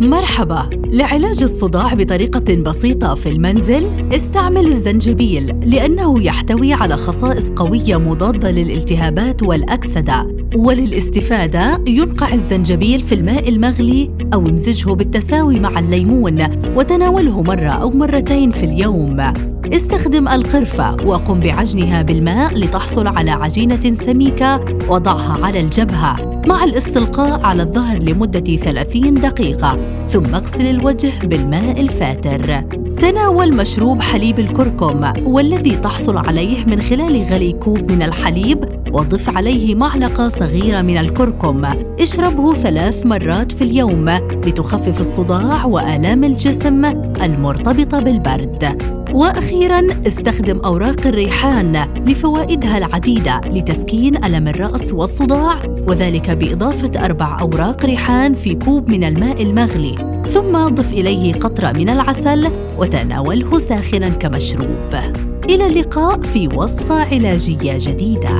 مرحبا. لعلاج الصداع بطريقة بسيطة في المنزل استعمل الزنجبيل لأنه يحتوي على خصائص قوية مضادة للالتهابات والأكسدة. وللاستفادة ينقع الزنجبيل في الماء المغلي أو امزجه بالتساوي مع الليمون وتناوله مرة أو مرتين في اليوم. استخدم القرفة وقم بعجنها بالماء لتحصل على عجينة سميكة وضعها على الجبهة مع الاستلقاء على الظهر لمدة 30 دقيقة ثم اغسل الوجه بالماء الفاتر. تناول مشروب حليب الكركم والذي تحصل عليه من خلال غلي كوب من الحليب وضف عليه معلقة صغيرة من الكركم. اشربه ثلاث مرات في اليوم لتخفف الصداع وآلام الجسم المرتبطة بالبرد. وأخيرا استخدم أوراق الريحان لفوائدها العديدة لتسكين ألم الرأس والصداع وذلك بإضافة أربع أوراق ريحان في كوب من الماء المغلي. ثم ضف إليه قطرة من العسل وتناوله ساخنا كمشروب. إلى اللقاء في وصفة علاجية جديدة.